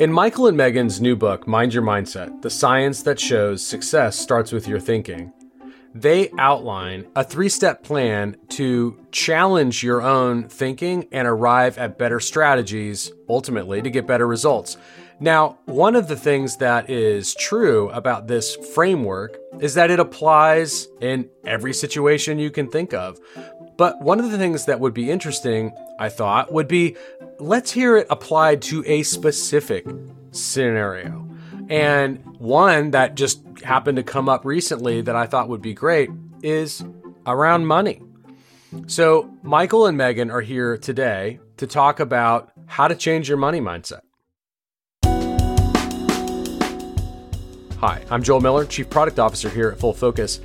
In Michael and Megan's new book, Mind Your Mindset The Science That Shows Success Starts With Your Thinking, they outline a three step plan to challenge your own thinking and arrive at better strategies, ultimately, to get better results. Now, one of the things that is true about this framework is that it applies in every situation you can think of. But one of the things that would be interesting, I thought, would be let's hear it applied to a specific scenario. And one that just happened to come up recently that I thought would be great is around money. So, Michael and Megan are here today to talk about how to change your money mindset. Hi, I'm Joel Miller, Chief Product Officer here at Full Focus,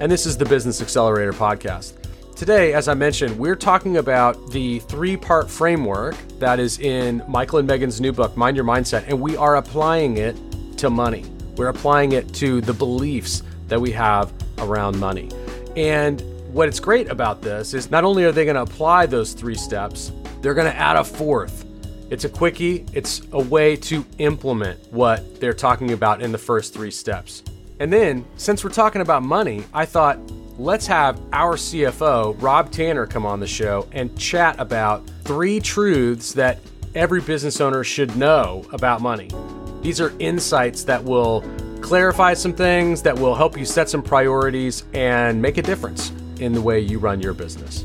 and this is the Business Accelerator Podcast. Today, as I mentioned, we're talking about the three part framework that is in Michael and Megan's new book, Mind Your Mindset, and we are applying it to money. We're applying it to the beliefs that we have around money. And what's great about this is not only are they going to apply those three steps, they're going to add a fourth. It's a quickie, it's a way to implement what they're talking about in the first three steps. And then, since we're talking about money, I thought let's have our CFO, Rob Tanner, come on the show and chat about three truths that every business owner should know about money. These are insights that will clarify some things, that will help you set some priorities and make a difference in the way you run your business.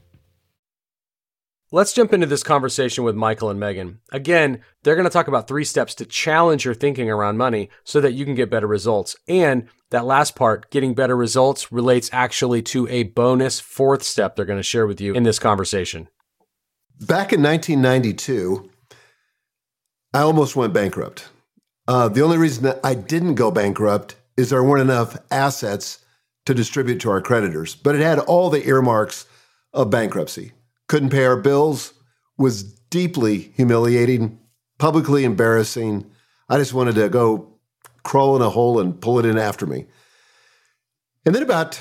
Let's jump into this conversation with Michael and Megan. Again, they're going to talk about three steps to challenge your thinking around money so that you can get better results. And that last part, getting better results, relates actually to a bonus fourth step they're going to share with you in this conversation. Back in 1992, I almost went bankrupt. Uh, the only reason I didn't go bankrupt is there weren't enough assets to distribute to our creditors, but it had all the earmarks of bankruptcy. Couldn't pay our bills, was deeply humiliating, publicly embarrassing. I just wanted to go crawl in a hole and pull it in after me. And then about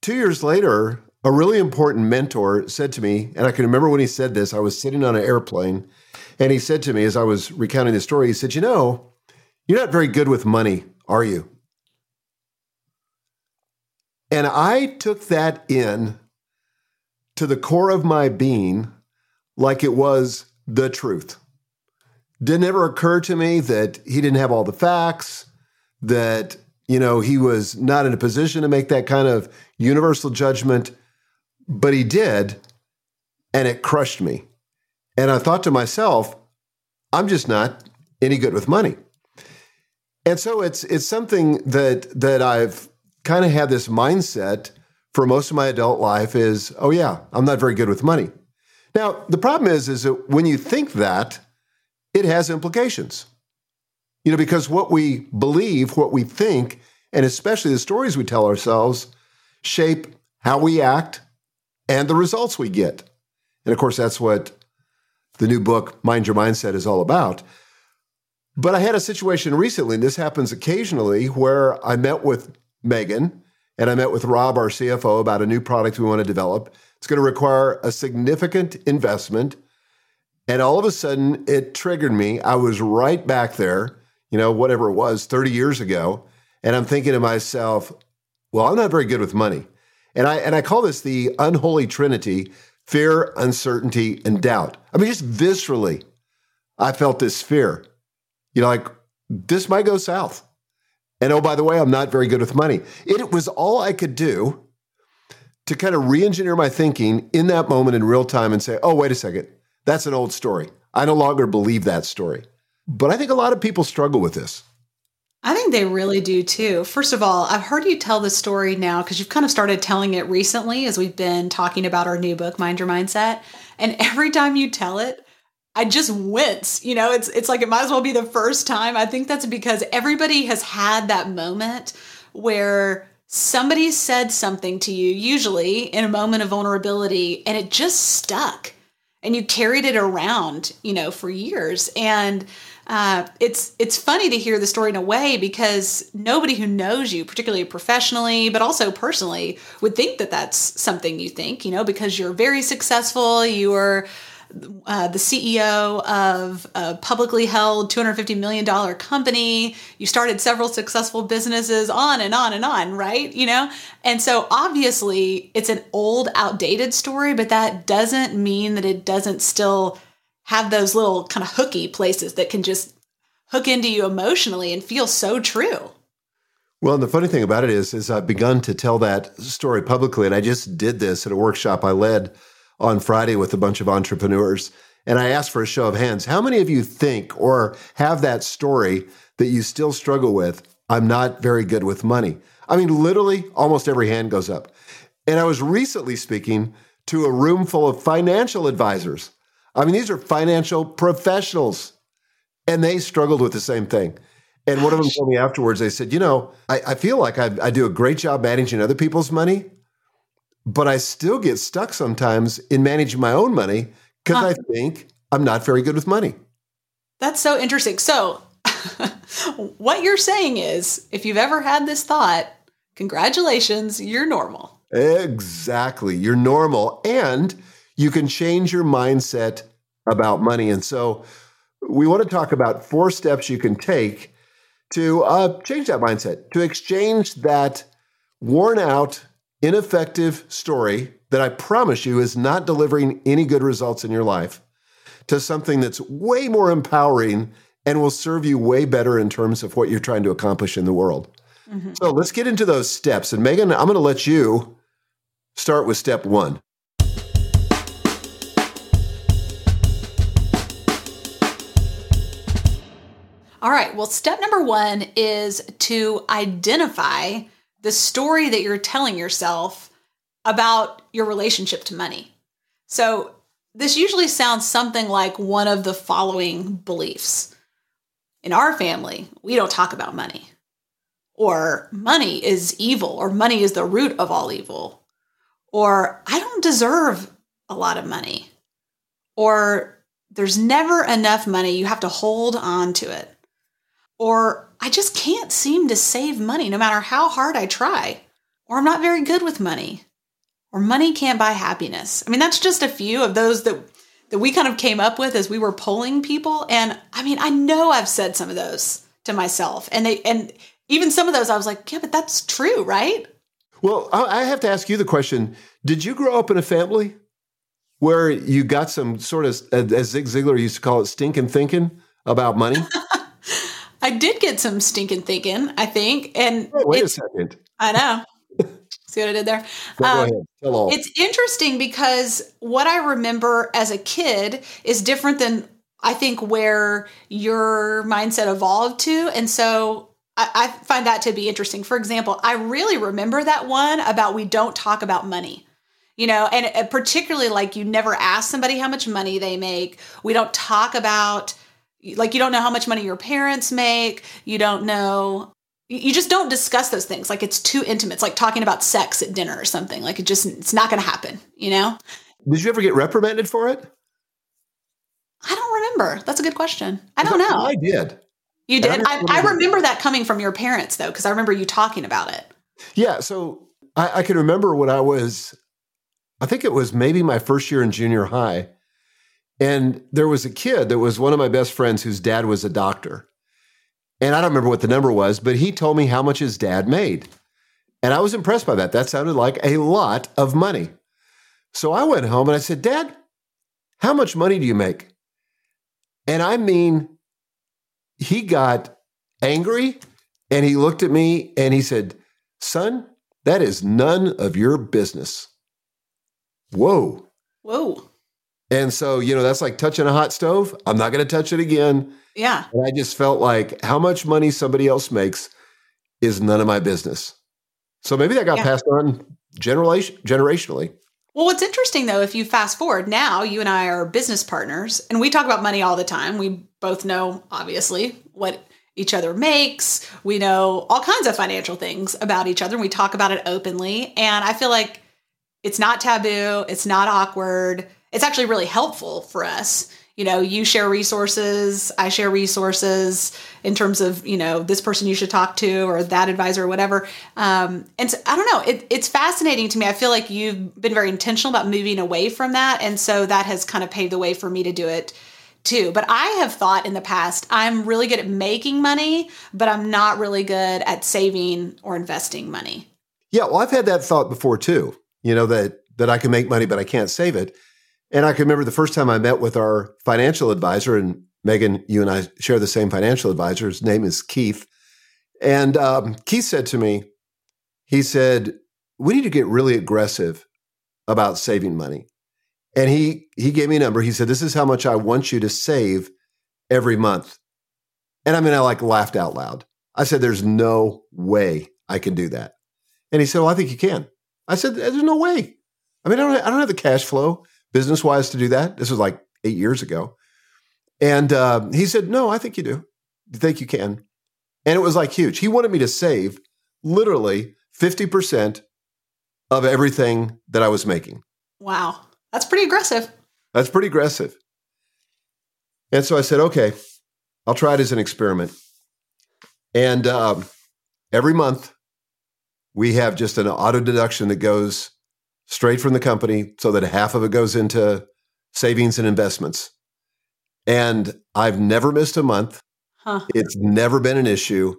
two years later, a really important mentor said to me, and I can remember when he said this, I was sitting on an airplane, and he said to me as I was recounting the story, he said, You know, you're not very good with money, are you? And I took that in to the core of my being like it was the truth. Didn't ever occur to me that he didn't have all the facts, that, you know, he was not in a position to make that kind of universal judgment, but he did, and it crushed me. And I thought to myself, I'm just not any good with money. And so it's it's something that that I've kind of had this mindset for most of my adult life is, oh yeah, I'm not very good with money. Now, the problem is is that when you think that, it has implications. You know, because what we believe, what we think, and especially the stories we tell ourselves shape how we act and the results we get. And of course, that's what the new book, Mind Your Mindset, is all about. But I had a situation recently, and this happens occasionally, where I met with Megan and I met with Rob, our CFO, about a new product we want to develop. It's going to require a significant investment. And all of a sudden, it triggered me. I was right back there, you know, whatever it was, 30 years ago. And I'm thinking to myself, well, I'm not very good with money. And I, and I call this the unholy trinity fear, uncertainty, and doubt. I mean, just viscerally, I felt this fear. You know, like this might go south. And oh, by the way, I'm not very good with money. It was all I could do to kind of re engineer my thinking in that moment in real time and say, oh, wait a second, that's an old story. I no longer believe that story. But I think a lot of people struggle with this. I think they really do too. First of all, I've heard you tell the story now because you've kind of started telling it recently as we've been talking about our new book, Mind Your Mindset. And every time you tell it, I just wince. You know, it's it's like it might as well be the first time. I think that's because everybody has had that moment where somebody said something to you, usually in a moment of vulnerability, and it just stuck. And you carried it around, you know, for years. And uh, it's it's funny to hear the story in a way because nobody who knows you, particularly professionally, but also personally, would think that that's something you think. You know, because you're very successful, you are uh, the CEO of a publicly held $250 million company. You started several successful businesses, on and on and on, right? You know? And so obviously it's an old, outdated story, but that doesn't mean that it doesn't still have those little kind of hooky places that can just hook into you emotionally and feel so true. Well, and the funny thing about it is, is I've begun to tell that story publicly, and I just did this at a workshop I led on Friday with a bunch of entrepreneurs. And I asked for a show of hands. How many of you think or have that story that you still struggle with? I'm not very good with money. I mean, literally, almost every hand goes up. And I was recently speaking to a room full of financial advisors I mean, these are financial professionals, and they struggled with the same thing. And one of them told me afterwards, they said, You know, I, I feel like I, I do a great job managing other people's money, but I still get stuck sometimes in managing my own money because huh. I think I'm not very good with money. That's so interesting. So, what you're saying is if you've ever had this thought, congratulations, you're normal. Exactly. You're normal. And you can change your mindset about money. And so we want to talk about four steps you can take to uh, change that mindset, to exchange that worn out, ineffective story that I promise you is not delivering any good results in your life to something that's way more empowering and will serve you way better in terms of what you're trying to accomplish in the world. Mm-hmm. So let's get into those steps. And Megan, I'm going to let you start with step one. All right. Well, step number one is to identify the story that you're telling yourself about your relationship to money. So, this usually sounds something like one of the following beliefs. In our family, we don't talk about money. Or money is evil, or money is the root of all evil. Or I don't deserve a lot of money. Or there's never enough money, you have to hold on to it. Or I just can't seem to save money no matter how hard I try. Or I'm not very good with money. Or money can't buy happiness. I mean, that's just a few of those that that we kind of came up with as we were polling people and I mean, I know I've said some of those to myself and they and even some of those I was like, yeah, but that's true, right? Well, I have to ask you the question, did you grow up in a family where you got some sort of as Zig Ziglar used to call it stinking thinking about money? I did get some stinking thinking, I think. And oh, wait a second. I know. See what I did there? Go, um. It's interesting because what I remember as a kid is different than I think where your mindset evolved to. And so I, I find that to be interesting. For example, I really remember that one about we don't talk about money you know and uh, particularly like you never ask somebody how much money they make we don't talk about like you don't know how much money your parents make you don't know you just don't discuss those things like it's too intimate it's like talking about sex at dinner or something like it just it's not going to happen you know Did you ever get reprimanded for it? i don't remember that's a good question i don't know I did. you I did i, remember- I remember that coming from your parents though because i remember you talking about it Yeah. So I, I can remember when I was, I think it was maybe my first year in junior high. And there was a kid that was one of my best friends whose dad was a doctor. And I don't remember what the number was, but he told me how much his dad made. And I was impressed by that. That sounded like a lot of money. So I went home and I said, Dad, how much money do you make? And I mean, he got angry and he looked at me and he said, Son, that is none of your business. Whoa. whoa And so, you know, that's like touching a hot stove. I'm not going to touch it again. yeah And I just felt like how much money somebody else makes is none of my business. So maybe that got Yeah. passed on generation, generationally. Well, what's interesting though, if you fast forward now, you and I are business partners and we talk about money all the time. We both know, obviously, what each other makes. We know all kinds of financial things about each other and we talk about it openly. And I feel like it's not taboo, it's not awkward. It's actually really helpful for us. You know, you share resources, I share resources in terms of, you know, this person you should talk to or that advisor or whatever. Um, and so, I don't know, it, it's fascinating to me. I feel like you've been very intentional about moving away from that. And so that has kind of paved the way for me to do it too. But I have thought in the past, I'm really good at making money, but I'm not really good at saving or investing money. Yeah, well, I've had that thought before too. You know that that I can make money, but I can't save it. And I can remember the first time I met with our financial advisor, and Megan, you and I share the same financial advisor. His name is Keith, and um, Keith said to me, he said, "We need to get really aggressive about saving money." And he he gave me a number. He said, "This is how much I want you to save every month." And I mean, I like laughed out loud. I said, "There's no way I can do that." And he said, Well, I think you can. I said, There's no way. I mean, I don't, I don't have the cash flow business wise to do that. This was like eight years ago. And uh, he said, No, I think you do. I think you can. And it was like huge. He wanted me to save literally 50% of everything that I was making. Wow. That's pretty aggressive. That's pretty aggressive. And so I said, okay, I'll try it as an experiment. And um, every month, we have just an auto deduction that goes straight from the company so that half of it goes into savings and investments. And I've never missed a month. Huh. It's never been an issue.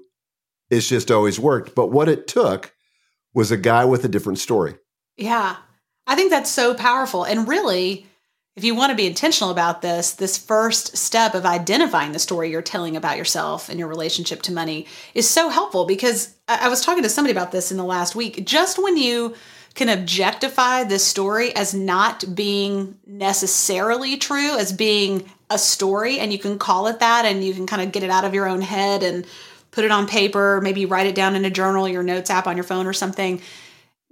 It's just always worked. But what it took was a guy with a different story. Yeah. I think that's so powerful. And really, if you want to be intentional about this, this first step of identifying the story you're telling about yourself and your relationship to money is so helpful because I I was talking to somebody about this in the last week. Just when you can objectify this story as not being necessarily true, as being a story, and you can call it that and you can kind of get it out of your own head and put it on paper, maybe write it down in a journal, your notes app on your phone or something.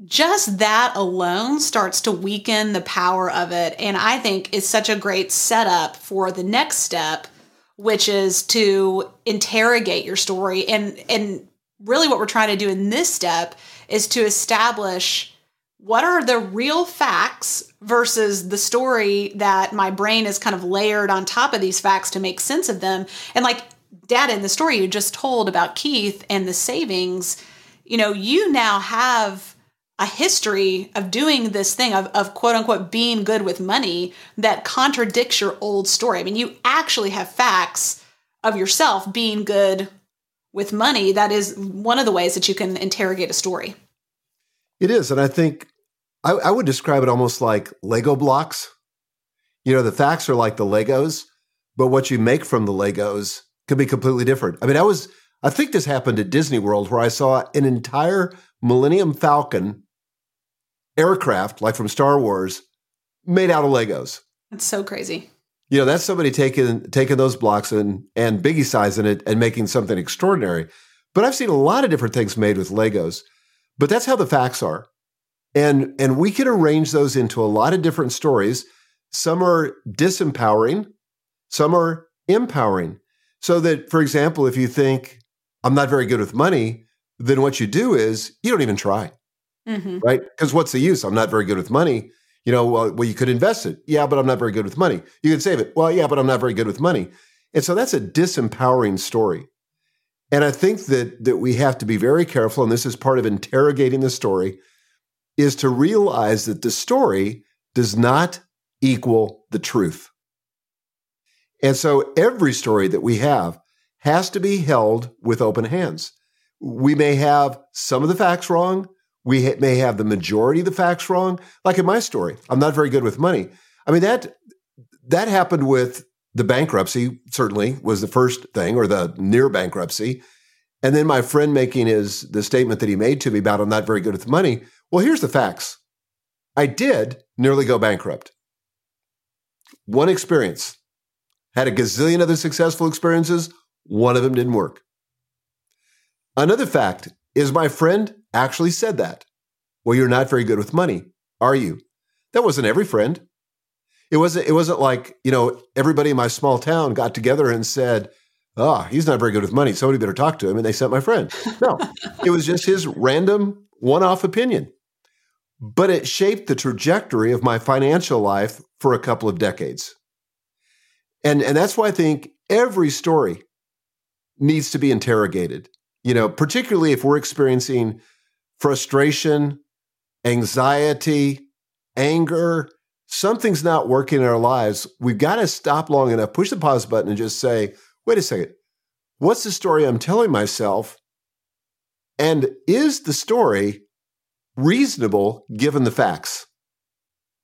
Just that alone starts to weaken the power of it and i think is such a great setup for the next step which is to interrogate your story and and really what we're trying to do in this step is to establish what are the real facts versus the story that my brain is kind of layered on top of these facts to make sense of them and like dad in the story you just told about keith and the savings you know you now have a history of doing this thing of, of quote unquote being good with money that contradicts your old story. I mean, you actually have facts of yourself being good with money. That is one of the ways that you can interrogate a story. It is. And I think I, I would describe it almost like Lego blocks. You know, the facts are like the Legos, but what you make from the Legos could be completely different. I mean, I was, I think this happened at Disney World where I saw an entire Millennium Falcon aircraft, like from Star Wars, made out of Legos. That's so crazy. You know, that's somebody taking taking those blocks and and biggie sizing it and making something extraordinary. But I've seen a lot of different things made with Legos. But that's how the facts are. And and we can arrange those into a lot of different stories. Some are disempowering, some are empowering. So that, for example, if you think I'm not very good with money, then what you do is you don't even try, Mm-hmm. right? Because what's the use? I'm not very good with money. You know, well, well, you could invest it. Yeah, but I'm not very good with money. You could save it. Well, yeah, but I'm not very good with money. And so that's a disempowering story. And I think that that we have to be very careful, and this is part of interrogating the story, is to realize that the story does not equal the truth. And so every story that we have has to be held with open hands. We may have some of the facts wrong. We may have the majority of the facts wrong. Like in my story, I'm not very good with money. I mean that that happened with the bankruptcy. Certainly was the first thing, or the near bankruptcy, and then my friend making his the statement that he made to me about I'm not very good with money. Well, here's the facts. I did nearly go bankrupt. One experience. Had a gazillion other successful experiences. One of them didn't work. Another fact is my friend actually said that. Well, you're not very good with money, are you? That wasn't every friend. It wasn't, it wasn't like, you know, everybody in my small town got together and said, ah, he's not very good with money. Somebody better talk to him. And they sent my friend. No, it was just his random one off opinion. But it shaped the trajectory of my financial life for a couple of decades. And, and that's why I think every story needs to be interrogated, you know, particularly if we're experiencing frustration, anxiety, anger, something's not working in our lives. We've got to stop long enough, push the pause button, and just say, wait a second, what's the story I'm telling myself? And is the story reasonable given the facts?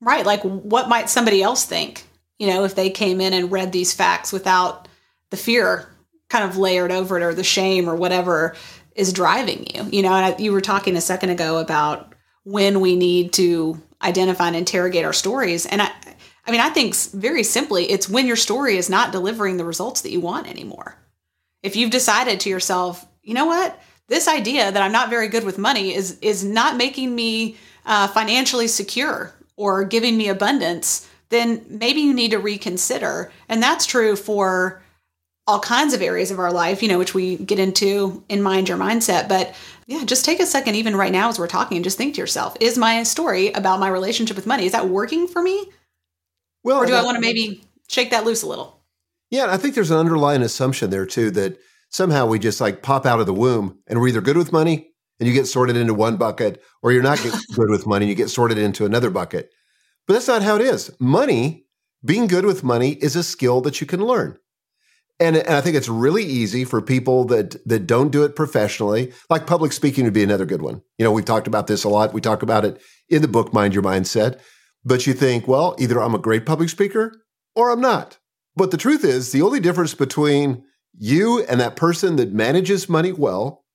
Right. Like, what might somebody else think? You know, if they came in and read these facts without the fear kind of layered over it or the shame or whatever is driving you. You know, I, you were talking a second ago about when we need to identify and interrogate our stories. And I, I mean, I think very simply, it's when your story is not delivering the results that you want anymore. If you've decided to yourself, you know what, this idea that I'm not very good with money is is not making me uh, financially secure or giving me abundance, then maybe you need to reconsider. And that's true for all kinds of areas of our life, you know, which we get into in Mind Your Mindset. But yeah, just take a second, even right now as we're talking, and just think to yourself, is my story about my relationship with money, is that working for me? Well, Or do I want to maybe shake that loose a little? Yeah, I think there's an underlying assumption there too that somehow we just like pop out of the womb and we're either good with money and you get sorted into one bucket, or you're not good with money and you get sorted into another bucket. But that's not how it is. Money, being good with money, is a skill that you can learn. And, and I think it's really easy for people that that don't do it professionally. Like public speaking would be another good one. You know, we've talked about this a lot. We talk about it in the book Mind Your Mindset. But you think, well, either I'm a great public speaker or I'm not. But the truth is, the only difference between you and that person that manages money well,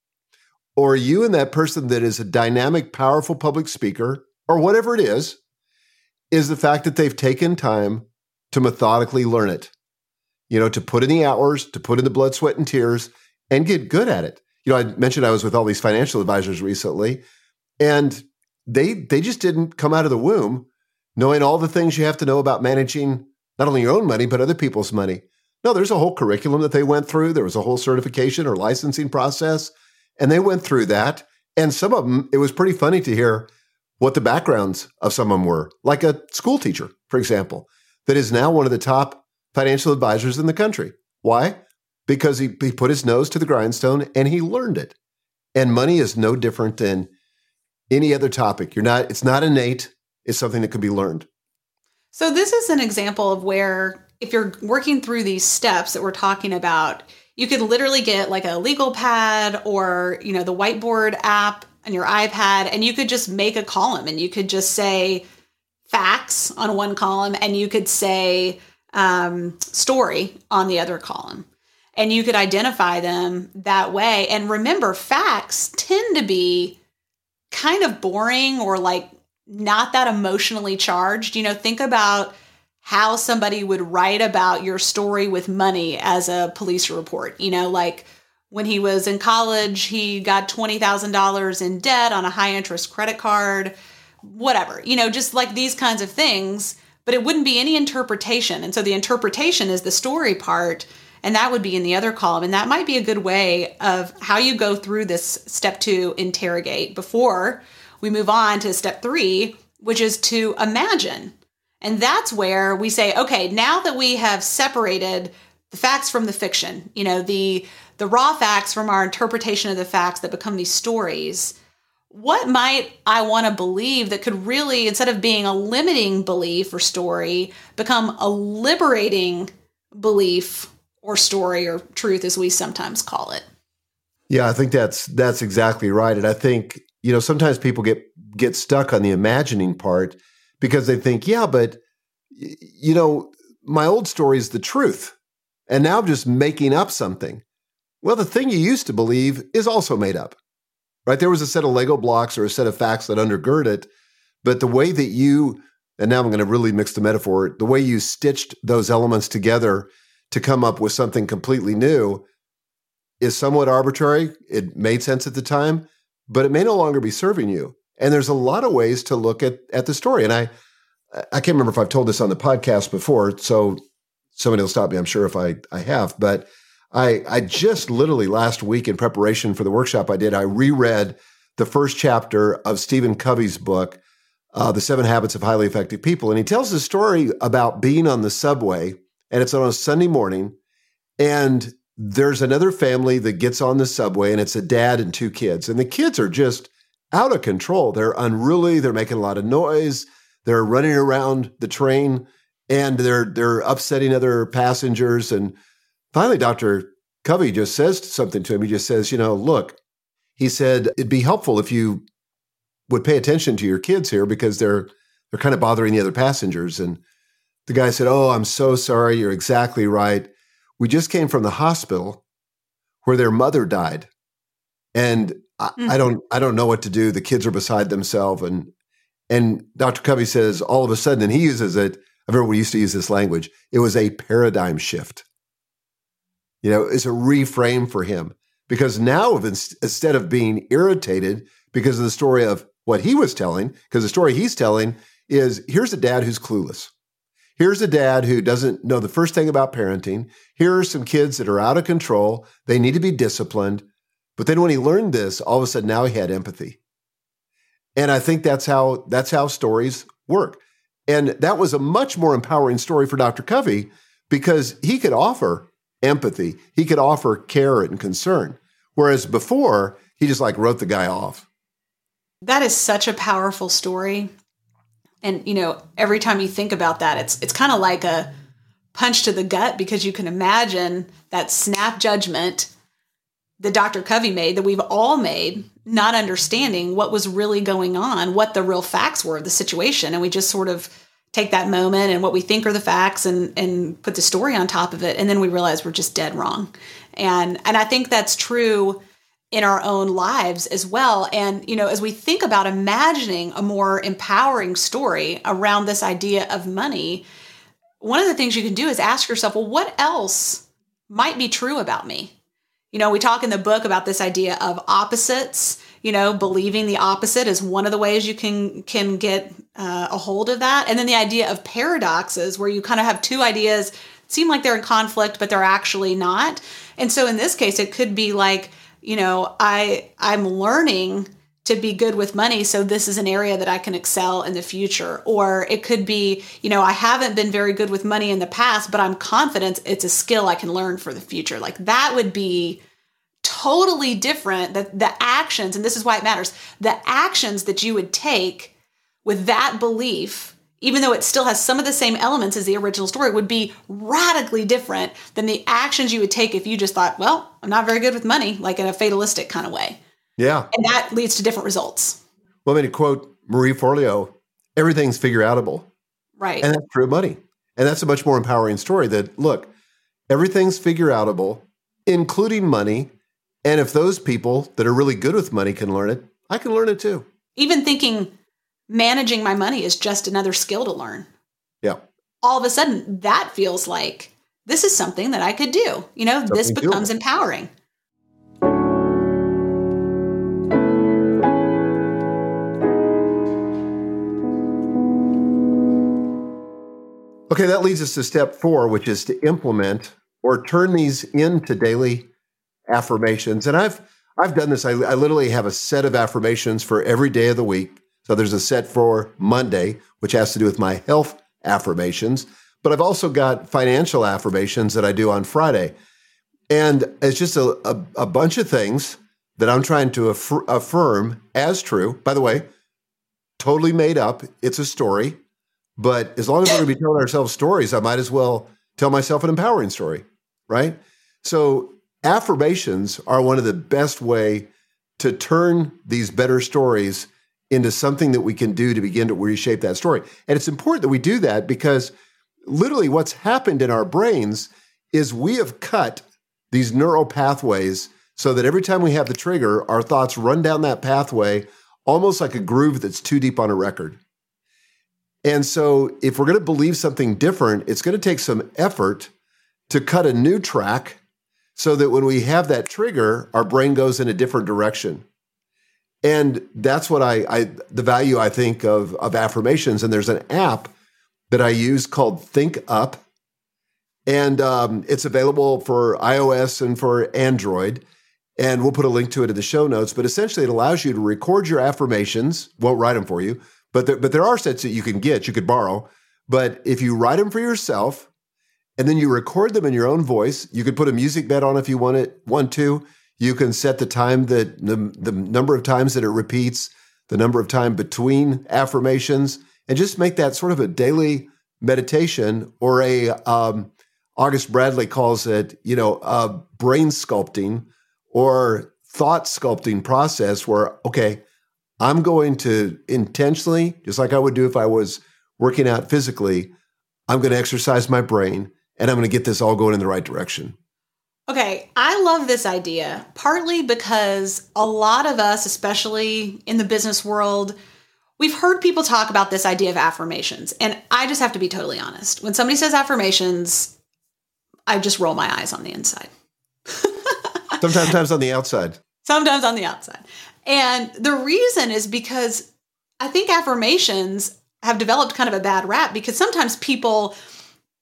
or you and that person that is a dynamic, powerful public speaker, or whatever it is, is the fact that they've taken time to methodically learn it. You know, to put in the hours, to put in the blood, sweat, and tears, and get good at it. You know, I mentioned I was with all these financial advisors recently, and they they just didn't come out of the womb knowing all the things you have to know about managing not only your own money, but other people's money. No, there's a whole curriculum that they went through. There was a whole certification or licensing process, and they went through that. And some of them, it was pretty funny to hear what the backgrounds of some of them were, like a school teacher, for example, that is now one of the top financial advisors in the country. Why? Because he, he put his nose to the grindstone and he learned it. And money is no different than any other topic. You're not, it's not innate, it's something that can be learned. So this is an example of where if you're working through these steps that we're talking about, you could literally get like a legal pad or, you know, the whiteboard app on your iPad and you could just make a column and you could just say facts on one column and you could say um, story on the other column. And you could identify them that way. And remember, facts tend to be kind of boring or like not that emotionally charged. You know, think about how somebody would write about your story with money as a police report. You know, like when he was in college, he got $20,000 in debt on a high interest credit card, whatever, you know, just like these kinds of things. But it wouldn't be any interpretation. And so the interpretation is the story part. And that would be in the other column. And that might be a good way of how you go through this step two interrogate before we move on to step three, which is to imagine. And that's where we say, okay, now that we have separated the facts from the fiction, you know, the the raw facts from our interpretation of the facts that become these stories, what might I want to believe that could really, instead of being a limiting belief or story, become a liberating belief or story or truth, as we sometimes call it? Yeah, I think that's that's exactly right. And I think, you know, sometimes people get get stuck on the imagining part because they think, yeah, but you know, my old story is the truth. And now I'm just making up something. Well, the thing you used to believe is also made up. Right? There was a set of Lego blocks or a set of facts that undergird it, but the way that you and now I'm going to really mix the metaphor, the way you stitched those elements together to come up with something completely new is somewhat arbitrary. It made sense at the time, but it may no longer be serving you. And there's a lot of ways to look at at the story. And I I can't remember if I've told this on the podcast before, so somebody will stop me, I'm sure if I I have, but I I just literally last week in preparation for the workshop I did, I reread the first chapter of Stephen Covey's book, uh, The Seven Habits of Highly Effective People. And he tells a story about being on the subway, and it's on a Sunday morning, and there's another family that gets on the subway, and it's a dad and two kids. And the kids are just out of control. They're unruly. They're making a lot of noise. They're running around the train and they're they're upsetting other passengers. And finally, Dr. Covey just says something to him. He just says, you know, look, he said, it'd be helpful if you would pay attention to your kids here because they're they're kind of bothering the other passengers. And the guy said, Oh, I'm so sorry. You're exactly right. We just came from the hospital where their mother died. And I, mm-hmm. I don't I don't know what to do. The kids are beside themselves. And and Dr. Covey says all of a sudden, and he uses it, I remember we used to use this language, it was a paradigm shift. You know, it's a reframe for him because now instead of being irritated because of the story of what he was telling, because the story he's telling is here's a dad who's clueless. Here's a dad who doesn't know the first thing about parenting. Here are some kids that are out of control. They need to be disciplined. But then when he learned this, all of a sudden now he had empathy. And I think that's how that's how stories work. And that was a much more empowering story for Dr. Covey because he could offer empathy, he could offer care and concern. Whereas before, he just like wrote the guy off. That is such a powerful story. And you know, every time you think about that, it's it's kind of like a punch to the gut because you can imagine that snap judgment that Dr. Covey made, that we've all made, not understanding what was really going on, what the real facts were of the situation. And we just sort of take that moment and what we think are the facts and and put the story on top of it. And then we realize we're just dead wrong. And and I think that's true in our own lives as well. And, you know, as we think about imagining a more empowering story around this idea of money, one of the things you can do is ask yourself, well, what else might be true about me? You know, we talk in the book about this idea of opposites. You know, believing the opposite is one of the ways you can can get uh, a hold of that, and then the idea of paradoxes, where you kind of have two ideas seem like they're in conflict, but they're actually not. And so, in this case, it could be like, you know, I I'm learning to be good with money so this is an area that I can excel in the future. Or it could be you know I haven't been very good with money in the past but I'm confident it's a skill I can learn for the future. Like that would be totally different that the actions and this is why it matters the actions that you would take with that belief even though it still has some of the same elements as the original story would be radically different than the actions you would take if you just thought well I'm not very good with money like in a fatalistic kind of way yeah. And that leads to different results. Well, I mean, to quote Marie Forleo, everything's figure outable. Right. And that's true money. And that's a much more empowering story that, look, everything's figure outable, including money. And if those people that are really good with money can learn it, I can learn it too. Even thinking managing my money is just another skill to learn. Yeah. all of a sudden that feels like this is something that I could do. You know, this becomes doable. empowering. Okay, that leads us to step four, which is to implement or turn these into daily affirmations. And I've I've done this. I, I literally have a set of affirmations for every day of the week. So there's a set for Monday, which has to do with my health affirmations. But I've also got financial affirmations that I do on Friday. And it's just a, a, a bunch of things that I'm trying to affir- affirm as true. By the way, totally made up. It's a story. But as long as we're going to be telling ourselves stories, I might as well tell myself an empowering story, right? So affirmations are one of the best way to turn these better stories into something that we can do to begin to reshape that story. And it's important that we do that because literally what's happened in our brains is we have cut these neural pathways so that every time we have the trigger, our thoughts run down that pathway almost like a groove that's too deep on a record. And so, if we're going to believe something different, it's going to take some effort to cut a new track so that when we have that trigger, our brain goes in a different direction. And that's what I, I the value I think of, of affirmations. And there's an app that I use called Think Up. And um, it's available for iOS and for Android. And we'll put a link to it in the show notes. But essentially, it allows you to record your affirmations, won't write them for you, but there, but there are sets that you can get, you could borrow. But if you write them for yourself and then you record them in your own voice, you could put a music bed on if you want it, want to. You can set the time that the, the number of times that it repeats, the number of time between affirmations, and just make that sort of a daily meditation or a um, August Bradley calls it, you know, a brain sculpting or thought sculpting process where, okay, I'm going to intentionally, just like I would do if I was working out physically, I'm going to exercise my brain and I'm going to get this all going in the right direction. Okay, I love this idea, partly because a lot of us, especially in the business world, we've heard people talk about this idea of affirmations. And I just have to be totally honest. When somebody says affirmations, I just roll my eyes on the inside. Sometimes on the outside. sometimes on the outside. And the reason is because I think affirmations have developed kind of a bad rap because sometimes people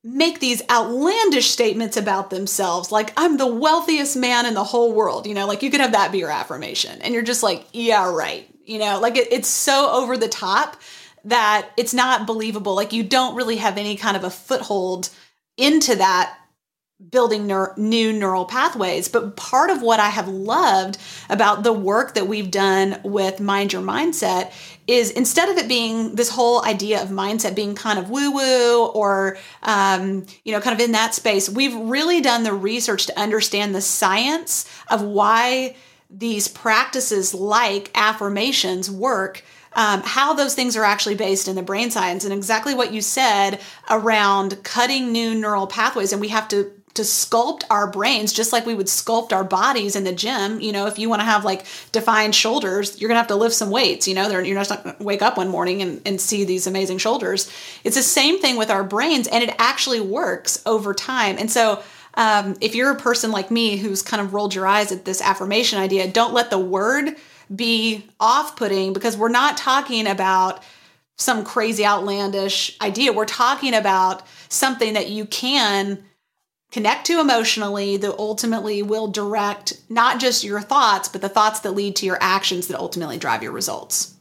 make these outlandish statements about themselves like I'm the wealthiest man in the whole world, you know, like you could have that be your affirmation and you're just like, yeah, right. You know, like it, it's so over the top that it's not believable. Like you don't really have any kind of a foothold into that building neur- new neural pathways. But part of what I have loved about the work that we've done with Mind Your Mindset is instead of it being this whole idea of mindset being kind of woo woo or, um, you know, kind of in that space, we've really done the research to understand the science of why these practices like affirmations work um, how those things are actually based in the brain science and exactly what you said around cutting new neural pathways and we have to to sculpt our brains just like we would sculpt our bodies in the gym you know if you want to have like defined shoulders you're gonna have to lift some weights you know They're, you're not gonna wake up one morning and, and see these amazing shoulders it's the same thing with our brains and it actually works over time and so um, if you're a person like me who's kind of rolled your eyes at this affirmation idea don't let the word be off putting because we're not talking about some crazy outlandish idea. We're talking about something that you can connect to emotionally that ultimately will direct not just your thoughts, but the thoughts that lead to your actions that ultimately drive your results.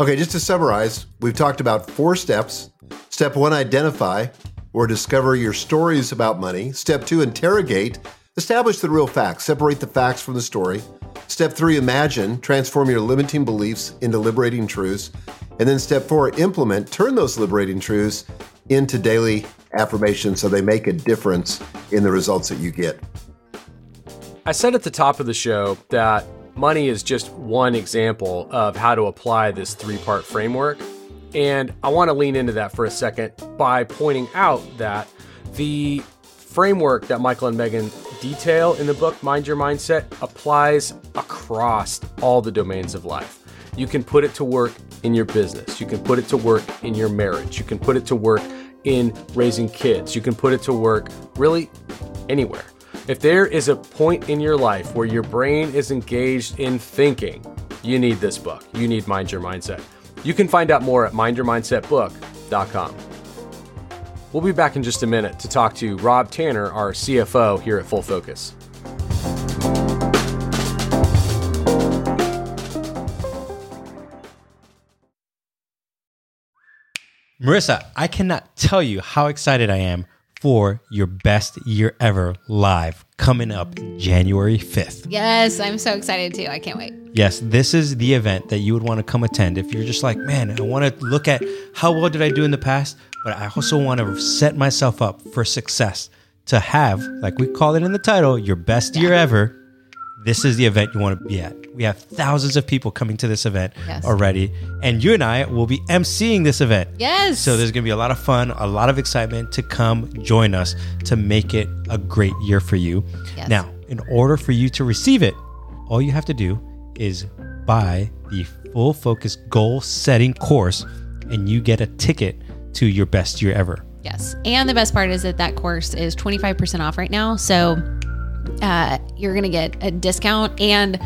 Okay, just to summarize, we've talked about four steps. Step one, identify or discover your stories about money. Step two, interrogate, establish the real facts, separate the facts from the story. Step three, imagine, transform your limiting beliefs into liberating truths. And then step four, implement, turn those liberating truths into daily affirmations so they make a difference in the results that you get. I said at the top of the show that money is just one example of how to apply this three part framework. And I want to lean into that for a second by pointing out that the framework that Michael and Megan detail in the book, Mind Your Mindset, applies across all the domains of life. You can put it to work in your business. You can put it to work in your marriage. You can put it to work in raising kids. You can put it to work really anywhere. If there is a point in your life where your brain is engaged in thinking, you need this book. You need Mind Your Mindset. You can find out more at mindyourmindsetbook.com. We'll be back in just a minute to talk to Rob Tanner, our CFO here at Full Focus. Marissa, I cannot tell you how excited I am for your best year ever live coming up January 5th. Yes, I'm so excited too. I can't wait. Yes, this is the event that you would want to come attend if you're just like, man, I want to look at how well did I do in the past, but I also want to set myself up for success to have, like we call it in the title, your best year ever. This is the event you want to be at. We have thousands of people coming to this event Yes. already, and you and I will be emceeing this event. Yes. So there's going to be a lot of fun, a lot of excitement to come join us to make it a great year for you. Yes. Now, in order for you to receive it, all you have to do is buy the full focus goal setting course and you get a ticket to your best year ever. Yes. And the best part is that that course is 25% off right now. So uh, you're going to get a discount and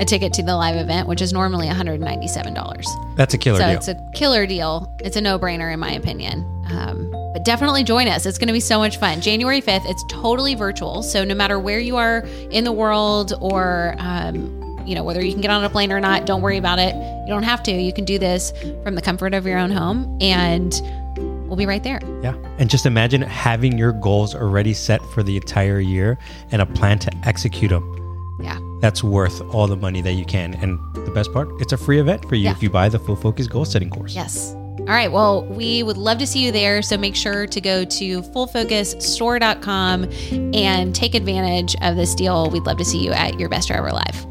a ticket to the live event, which is normally $197. That's a killer so deal. it's a killer deal. It's a no brainer, in my opinion. Um, but definitely join us. It's going to be so much fun. January 5th, it's totally virtual. So no matter where you are in the world or, um, you know, whether you can get on a plane or not, don't worry about it. You don't have to. You can do this from the comfort of your own home and we'll be right there. yeah. And just imagine having your goals already set for the entire year and a plan to execute them. Yeah. That's worth all the money that you can. And the best part, it's a free event for you Yeah. if you buy the full focus goal setting course. Yes. All right. Well, we would love to see you there. So make sure to go to fullfocusstore.com and take advantage of this deal. We'd love to see you at your best year ever live.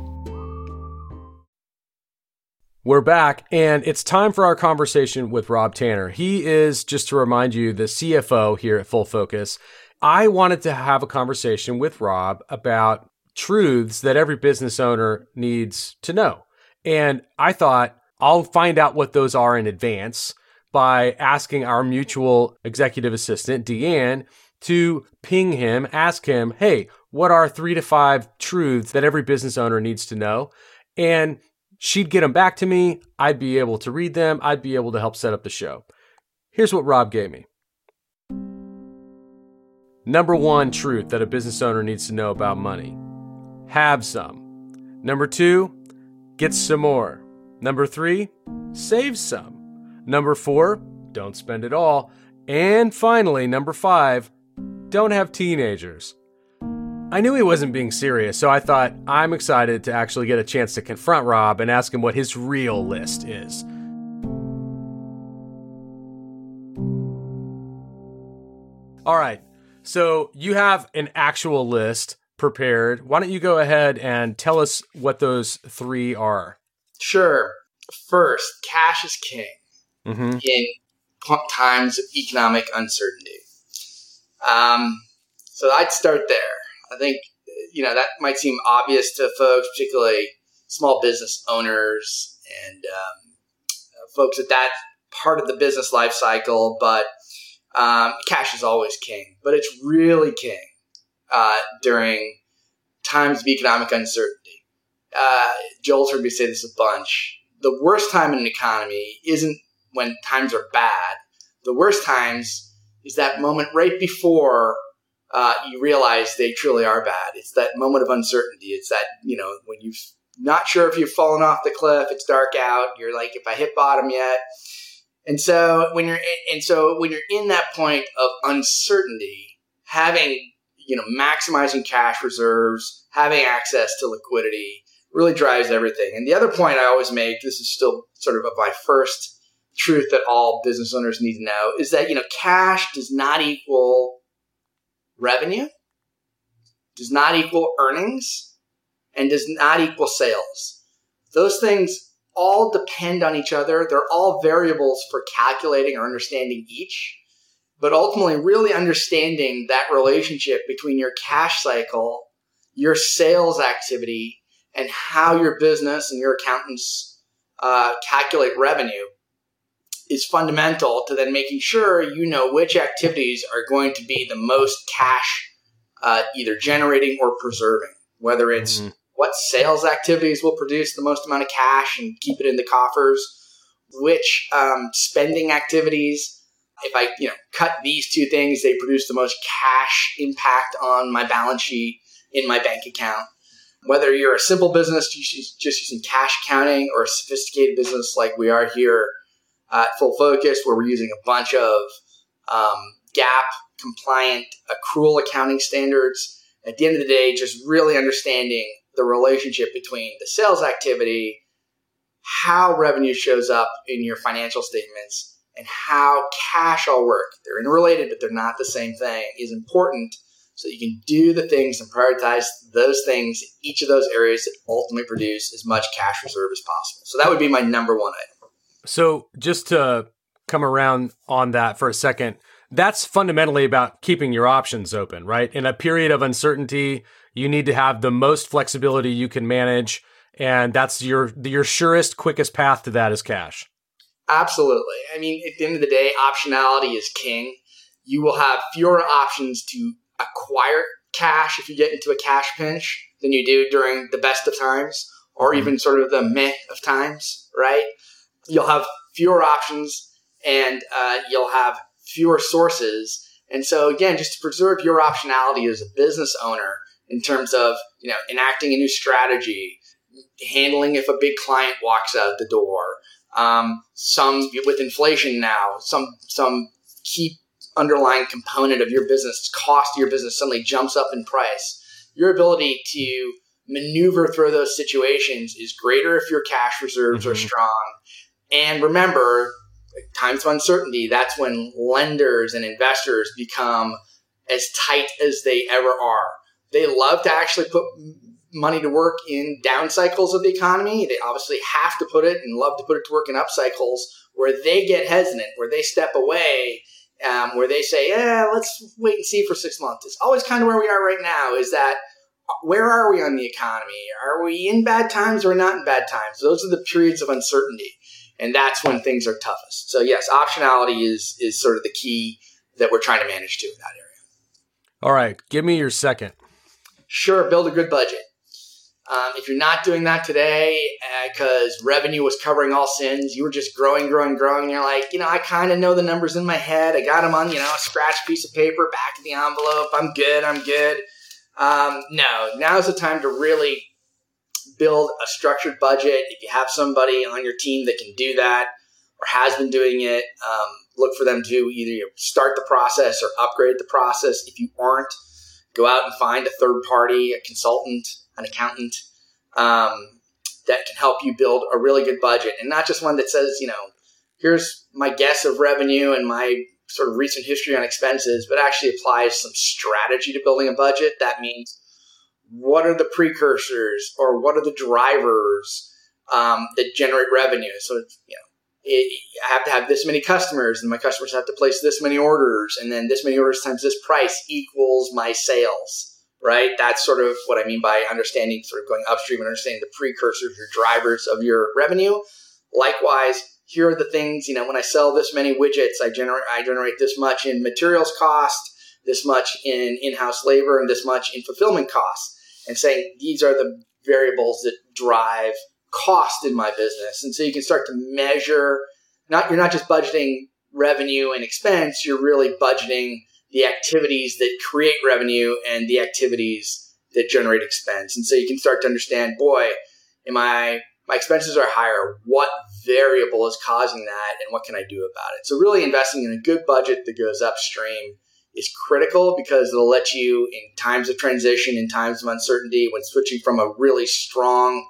We're back, and it's time for our conversation with Rob Tanner. He is, just to remind you, the CFO here at Full Focus. I wanted to have a conversation with Rob about truths that every business owner needs to know. And I thought I'll find out what those are in advance by asking our mutual executive assistant, Deanne, to ping him, ask him, hey, what are three to five truths that every business owner needs to know? And she'd get them back to me. I'd be able to read them. I'd be able to help set up the show. Here's what Rob gave me. Number one truth that a business owner needs to know about money have some. Number two, get some more. Number three, save some. Number four, don't spend it all. And finally, number five, don't have teenagers. I knew he wasn't being serious, so I thought I'm excited to actually get a chance to confront Rob and ask him what his real list is. All right, so you have an actual list prepared. Why don't you go ahead and tell us what those three are? Sure. First, cash is king Mm-hmm. in times of economic uncertainty. Um, so I'd start there. I think you know that might seem obvious to folks, particularly small business owners and um, uh, folks at that part of the business life cycle. But um, cash is always king, but it's really king uh, during times of economic uncertainty. Uh, Joel's heard me say this a bunch. The worst time in an economy isn't when times are bad. The worst times is that moment right before uh, you realize they truly are bad. It's that moment of uncertainty. It's that, you know, when you're not sure if you've fallen off the cliff, it's dark out, you're like, if I hit bottom yet. And so when you're and so when you're in that point of uncertainty, having you know maximizing cash reserves, having access to liquidity really drives everything. And the other point I always make, this is still sort of my first truth that all business owners need to know, is that you know cash does not equal revenue, does not equal earnings, and does not equal sales. Those things all depend on each other. They're all variables for calculating or understanding each. But ultimately, really understanding that relationship between your cash cycle, your sales activity, and how your business and your accountants uh, calculate revenue is fundamental to then making sure you know which activities are going to be the most cash uh, either generating or preserving, whether it's mm-hmm. what sales activities will produce the most amount of cash and keep it in the coffers, which um, spending activities if I you know cut these two things, they produce the most cash impact on my balance sheet in my bank account. Whether you're a simple business just using cash accounting or a sophisticated business like we are here at Full Focus, where we're using a bunch of um, GAAP compliant accrual accounting standards. At the end of the day, just really understanding the relationship between the sales activity, how revenue shows up in your financial statements, and how cash all work. They're interrelated, but they're not the same thing, is important so you can do the things and prioritize those things, each of those areas that ultimately produce as much cash reserve as possible. So that would be my number one item. So just to come around on that for a second, that's fundamentally about keeping your options open, right? In a period of uncertainty, you need to have the most flexibility you can manage, and that's your your surest, quickest path to that is cash. Absolutely. I mean, at the end of the day, optionality is king. You will have fewer options to acquire cash if you get into a cash pinch than you do during the best of times or mm-hmm. even sort of the meh of times, right? You'll have fewer options and uh, you'll have fewer sources. And so, again, just to preserve your optionality as a business owner in terms of you know enacting a new strategy, handling if a big client walks out the door, um, some with inflation now, some some key underlying component of your business, cost of your business suddenly jumps up in price. Your ability to maneuver through those situations is greater if your cash reserves mm-hmm. are strong. And remember, times of uncertainty, that's when lenders and investors become as tight as they ever are. They love to actually put money to work in down cycles of the economy. They obviously have to put it and love to put it to work in up cycles where they get hesitant, where they step away, um, where they say, yeah, let's wait and see for six months. It's always kind of where we are right now is that where are we on the economy? Are we in bad times or not in bad times? Those are the periods of uncertainty. And that's when things are toughest. So yes, optionality is is sort of the key that we're trying to manage to in that area. All right, give me your second. Sure, build a good budget. Um, if you're not doing that today because uh, revenue was covering all sins, you were just growing, growing, growing, and you're like, you know, I kind of know the numbers in my head. I got them on, you know, a scratch piece of paper, back of the envelope. I'm good. I'm good. Um, no, now's the time to really build a structured budget. If you have somebody on your team that can do that or has been doing it, um, look for them to either start the process or upgrade the process. If you aren't, go out and find a third party, a consultant an accountant um, that can help you build a really good budget and not just one that says, you know, here's my guess of revenue and my sort of recent history on expenses, but actually applies some strategy to building a budget. That means what are the precursors or what are the drivers um, that generate revenue? So, you know, it, I have to have this many customers, and my customers have to place this many orders, and then this many orders times this price equals my sales right? That's sort of what I mean by understanding, sort of going upstream and understanding the precursors or drivers of your revenue. Likewise, here are the things, you know, when I sell this many widgets, I generate, I generate this much in materials cost, this much in in-house labor, and this much in fulfillment costs. And saying these are the variables that drive cost in my business. And so you can start to measure, not, you're not just budgeting revenue and expense, you're really budgeting the activities that create revenue and the activities that generate expense. And so you can start to understand, boy, am I my expenses are higher. What variable is causing that and what can I do about it? So really investing in a good budget that goes upstream is critical because it'll let you in times of transition, in times of uncertainty, when switching from a really strong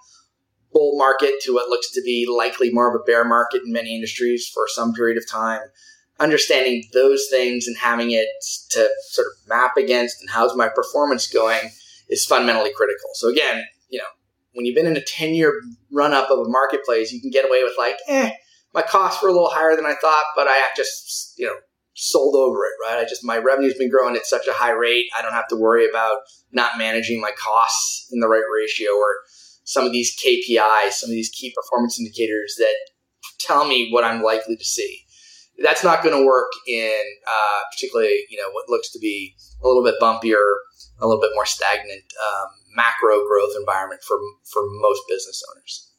bull market to what looks to be likely more of a bear market in many industries for some period of time, understanding those things and having it to sort of map against and how's my performance going is fundamentally critical. So again, you know, when you've been in a 10 year run up of a marketplace, you can get away with like, eh, my costs were a little higher than I thought, but I just, you know, sold over it, right? I just, my revenue's been growing at such a high rate. I don't have to worry about not managing my costs in the right ratio or some of these KPIs, some of these key performance indicators that tell me what I'm likely to see. That's not going to work in uh, particularly, you know, what looks to be a little bit bumpier, a little bit more stagnant um, macro growth environment for for most business owners.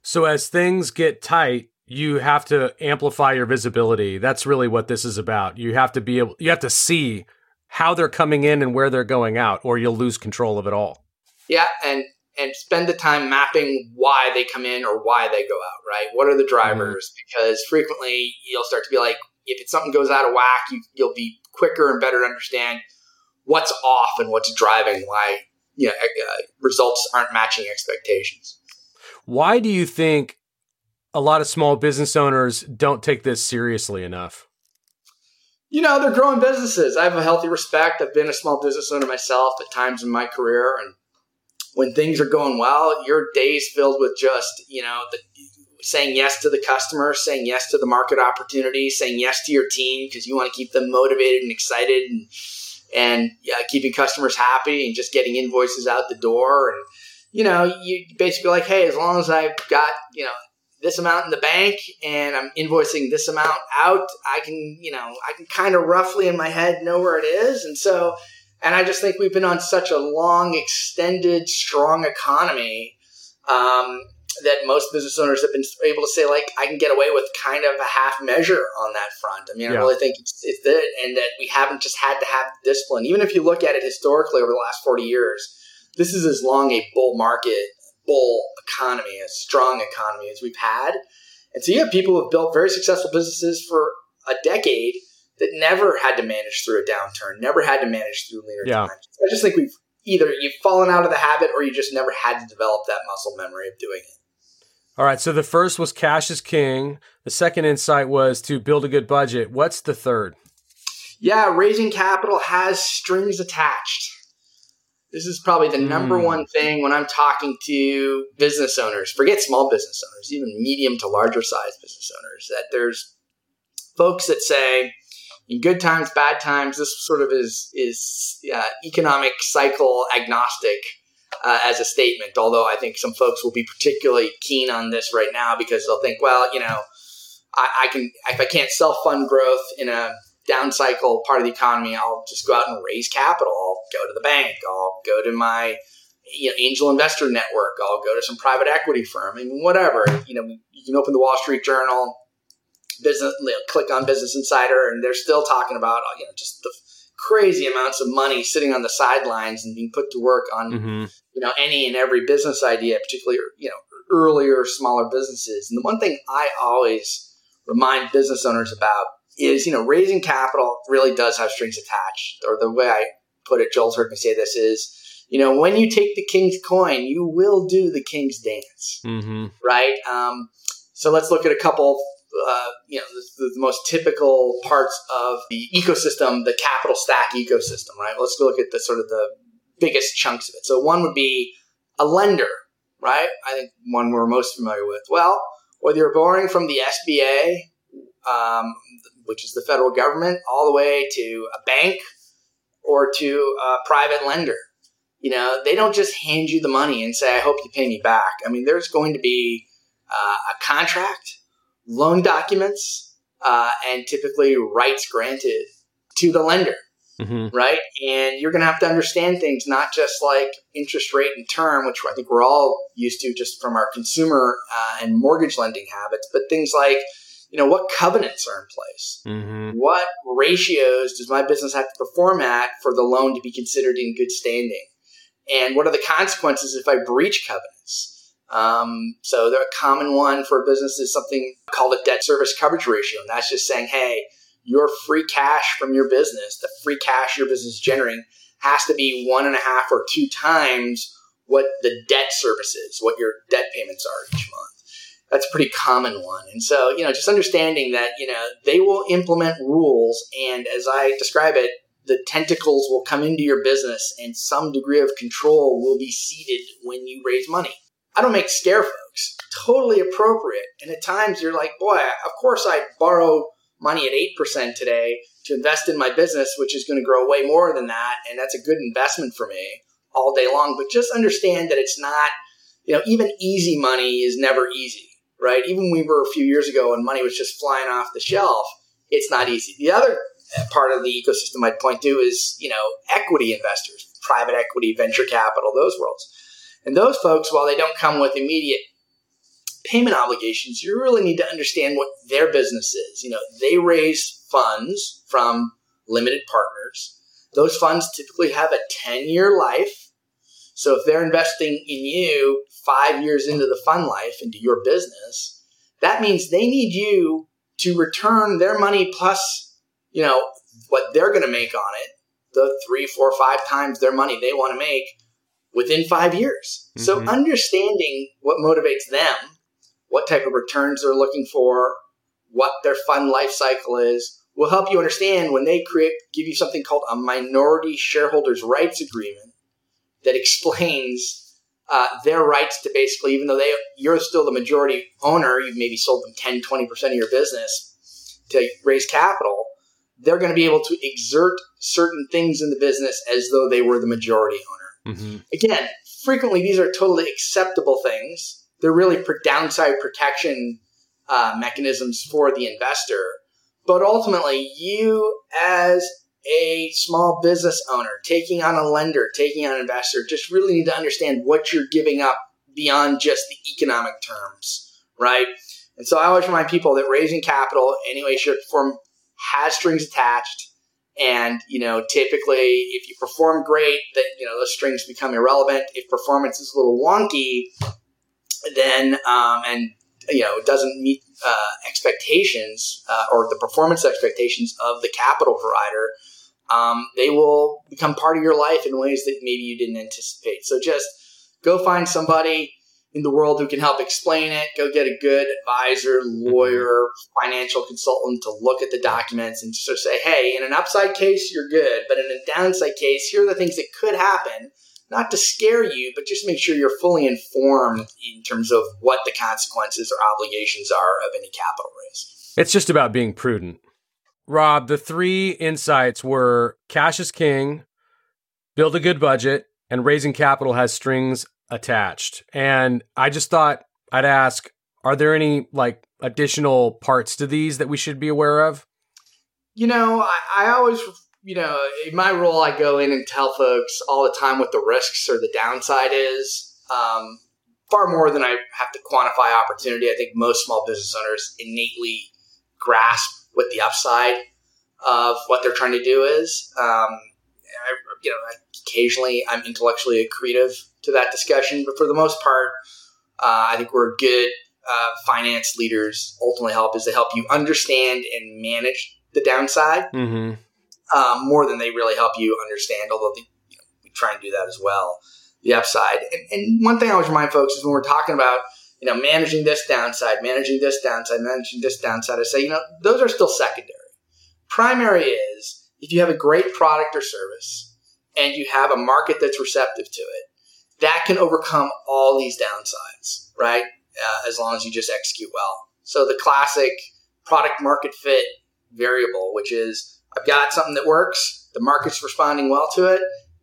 So as things get tight, you have to amplify your visibility. That's really what this is about. You have to be able you have to see how they're coming in and where they're going out or you'll lose control of it all. Yeah, and and spend the time mapping why they come in or why they go out, right? What are the drivers? Mm-hmm. Because frequently you'll start to be like, if it's something goes out of whack, you, you'll be quicker and better to understand what's off and what's driving why you know, uh, results aren't matching expectations. Why do you think a lot of small business owners don't take this seriously enough? You know, they're growing businesses. I have a healthy respect. I've been a small business owner myself at times in my career, and when things are going well, your days filled with just you know the, saying yes to the customer, saying yes to the market opportunity, saying yes to your team because you want to keep them motivated and excited, and and keeping customers happy and just getting invoices out the door, and you know you basically like, hey, as long as I've got you know this amount in the bank and I'm invoicing this amount out, I can, you know, I can kind of roughly in my head know where it is. And so and I just think we've been on such a long, extended, strong economy um, that most business owners have been able to say, like, I can get away with kind of a half measure on that front. I mean, yeah. I really think it's, it's that, and that we haven't just had to have discipline. Even if you look at it historically over the last 40 years, this is as long a bull market, bull economy, a strong economy as we've had. And so you have people who have built very successful businesses for a decade – that never had to manage through a downturn, never had to manage through leaner yeah. times. I just think we've either you've fallen out of the habit or you just never had to develop that muscle memory of doing it. All right. So the first was cash is king. The second insight was to build a good budget. What's the third? Yeah, raising capital has strings attached. This is probably the number mm. one thing when I'm talking to business owners. Forget small business owners, even medium to larger size business owners. That there's folks that say, in good times, bad times, this sort of is is uh, economic cycle agnostic uh, as a statement. Although I think some folks will be particularly keen on this right now because they'll think, well, you know, I, I can if I can't self fund growth in a down cycle part of the economy, I'll just go out and raise capital. I'll go to the bank. I'll go to my you know, angel investor network. I'll go to some private equity firm. I mean, whatever. You know, you can open the Wall Street Journal business, you know, click on Business Insider, and they're still talking about you know just the crazy amounts of money sitting on the sidelines and being put to work on mm-hmm. you know any and every business idea, particularly you know earlier, smaller businesses. And the one thing I always remind business owners about is you know raising capital really does have strings attached. Or the way I put it, Joel's heard me say this is. You know, when you take the king's coin, you will do the king's dance, mm-hmm. right? Um, so let's look at a couple uh, you know, the, the, most typical parts of the ecosystem, the capital stack ecosystem, right? Let's go look at the sort of the biggest chunks of it. So one would be a lender, right? I think one we're most familiar with. Well, whether you're borrowing from the SBA, um, which is the federal government, all the way to a bank or to a private lender, you know, they don't just hand you the money and say, "I hope you pay me back." I mean, there's going to be uh, a contract loan documents uh, and typically rights granted to the lender. Mm-hmm. Right. And you're going to have to understand things, not just like interest rate and term, which I think we're all used to just from our consumer uh, and mortgage lending habits, but things like, you know, what covenants are in place? Mm-hmm. What ratios does my business have to perform at for the loan to be considered in good standing? And what are the consequences if I breach covenants? Um, so the common one for a business is something called a debt service coverage ratio. And that's just saying, hey, your free cash from your business, the free cash your business is generating, has to be one and a half or two times what the debt service is, what your debt payments are each month. That's a pretty common one. And so, you know, just understanding that, you know, they will implement rules. And as I describe it, the tentacles will come into your business and some degree of control will be ceded when you raise money. I don't make scare folks. Totally appropriate. And at times you're like, boy, of course I borrow money at 8% today to invest in my business, which is going to grow way more than that. And that's a good investment for me all day long. But just understand that it's not you know, even easy money is never easy, right? Even we were a few years ago when money was just flying off the shelf, it's not easy. The other part of the ecosystem I'd point to is, you know, equity investors, private equity, venture capital, those worlds. And those folks, while they don't come with immediate payment obligations, you really need to understand what their business is. You know, they raise funds from limited partners. Those funds typically have a 10 year life. So if they're investing in you five years into the fund life, into your business, that means they need you to return their money plus, you know, what they're going to make on it, the three, four, five times their money they want to make within five years. Mm-hmm. So understanding what motivates them, what type of returns they're looking for, what their fund life cycle is, will help you understand when they create give you something called a minority shareholders rights agreement that explains uh, their rights to basically even though they you're still the majority owner you've maybe sold them 10 20% of your business to raise capital they're going to be able to exert certain things in the business as though they were the majority owner. Mm-hmm. again frequently these are totally acceptable things. They're really for downside protection uh, mechanisms for the investor. But ultimately, you as a small business owner, taking on a lender, taking on an investor, just really need to understand what you're giving up beyond just the economic terms, right? And so I always remind people that raising capital, any way, shape, form, has strings attached. And, you know, typically if you perform great, that, you know, those strings become irrelevant. If performance is a little wonky, then, um, and you know doesn't meet uh, expectations uh, or the performance expectations of the capital provider, um, they will become part of your life in ways that maybe you didn't anticipate. So just go find somebody in the world who can help explain it. Go get a good advisor, lawyer, financial consultant to look at the documents and sort of say, hey, in an upside case, you're good, but in a downside case, here are the things that could happen not to scare you, but just make sure you're fully informed in terms of what the consequences or obligations are of any capital raise. It's just about being prudent. Rob, the three insights were cash is king, build a good budget, and raising capital has strings attached. And I just thought I'd ask are there any like additional parts to these that we should be aware of? You know, I, I always you know, in my role, I go in and tell folks all the time what the risks or the downside is. Um, far more than I have to quantify opportunity. I think most small business owners innately grasp what the upside of what they're trying to do is. Um, I, you know, occasionally I'm intellectually accretive to that discussion, but for the most part, uh, I think we're good uh, finance leaders. Ultimately, help is to help you understand and manage the downside. Mm-hmm um, more than they really help you understand. Although they, you know, we try and do that as well. The upside, and, and one thing I always remind folks is when we're talking about you know managing this downside, managing this downside, managing this downside, I say you know those are still secondary. Primary is if you have a great product or service and you have a market that's receptive to it, that can overcome all these downsides, right? Uh, as long as you just execute well. So the classic product market fit variable, which is I've got something that works, the market's responding well to it,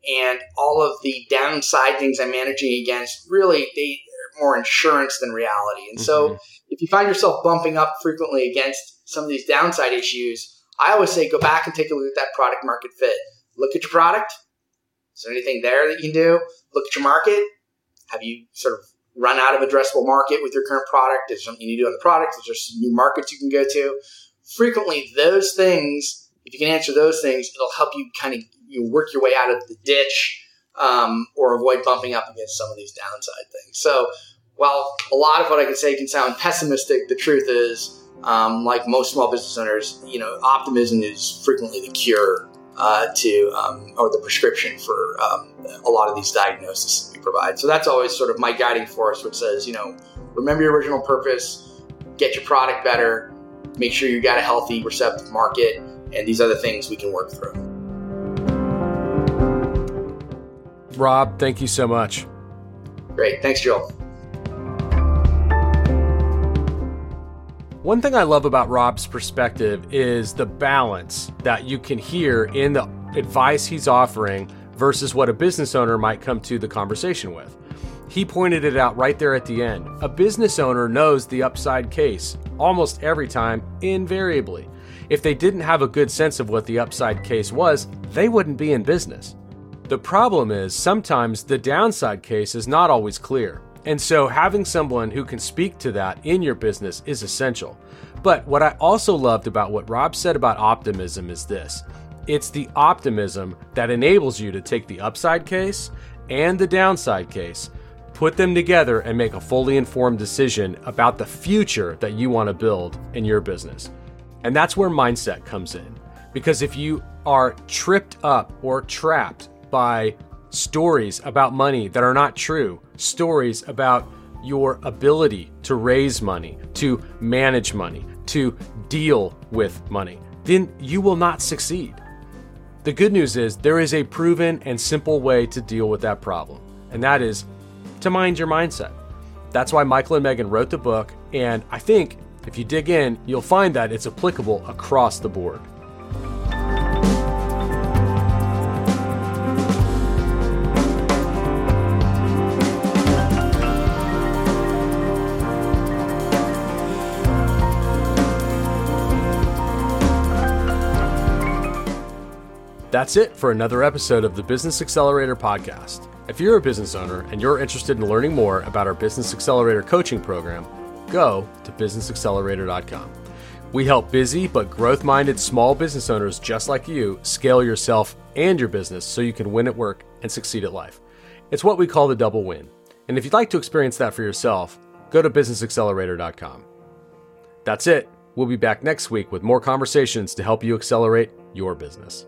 and all of the downside things I'm managing against really they more insurance than reality. And mm-hmm. so if you find yourself bumping up frequently against some of these downside issues, I always say go back and take a look at that product market fit. Look at your product. Is there anything there that you can do? Look at your market. Have you sort of run out of addressable market with your current product? Is there something you need to do on the product? Is there some new markets you can go to? Frequently, those things if you can answer those things, it'll help you kind of you work your way out of the ditch um, or avoid bumping up against some of these downside things. So, while a lot of what I can say can sound pessimistic, the truth is, um, like most small business owners, you know, optimism is frequently the cure uh, to um, or the prescription for um, a lot of these diagnoses we provide. So that's always sort of my guiding force, which says, you know, remember your original purpose, get your product better, make sure you got a healthy, receptive market and these other things we can work through. Rob, thank you so much. Great. Thanks, Joel. One thing I love about Rob's perspective is the balance that you can hear in the advice he's offering versus what a business owner might come to the conversation with. He pointed it out right there at the end. A business owner knows the upside case almost every time, invariably. If they didn't have a good sense of what the upside case was, they wouldn't be in business. The problem is sometimes the downside case is not always clear. And so having someone who can speak to that in your business is essential. But what I also loved about what Rob said about optimism is this it's the optimism that enables you to take the upside case and the downside case, put them together, and make a fully informed decision about the future that you want to build in your business. And that's where mindset comes in. Because if you are tripped up or trapped by stories about money that are not true, stories about your ability to raise money, to manage money, to deal with money, then you will not succeed. The good news is there is a proven and simple way to deal with that problem, and that is to mind your mindset. That's why Michael and Megan wrote the book, and I think if you dig in, you'll find that it's applicable across the board. That's it for another episode of the Business Accelerator podcast. If you're a business owner and you're interested in learning more about our Business Accelerator coaching program, go to businessaccelerator.com. We help busy but growth minded small business owners just like you scale yourself and your business so you can win at work and succeed at life. It's what we call the double win. And if you'd like to experience that for yourself, go to businessaccelerator.com. That's it. We'll be back next week with more conversations to help you accelerate your business.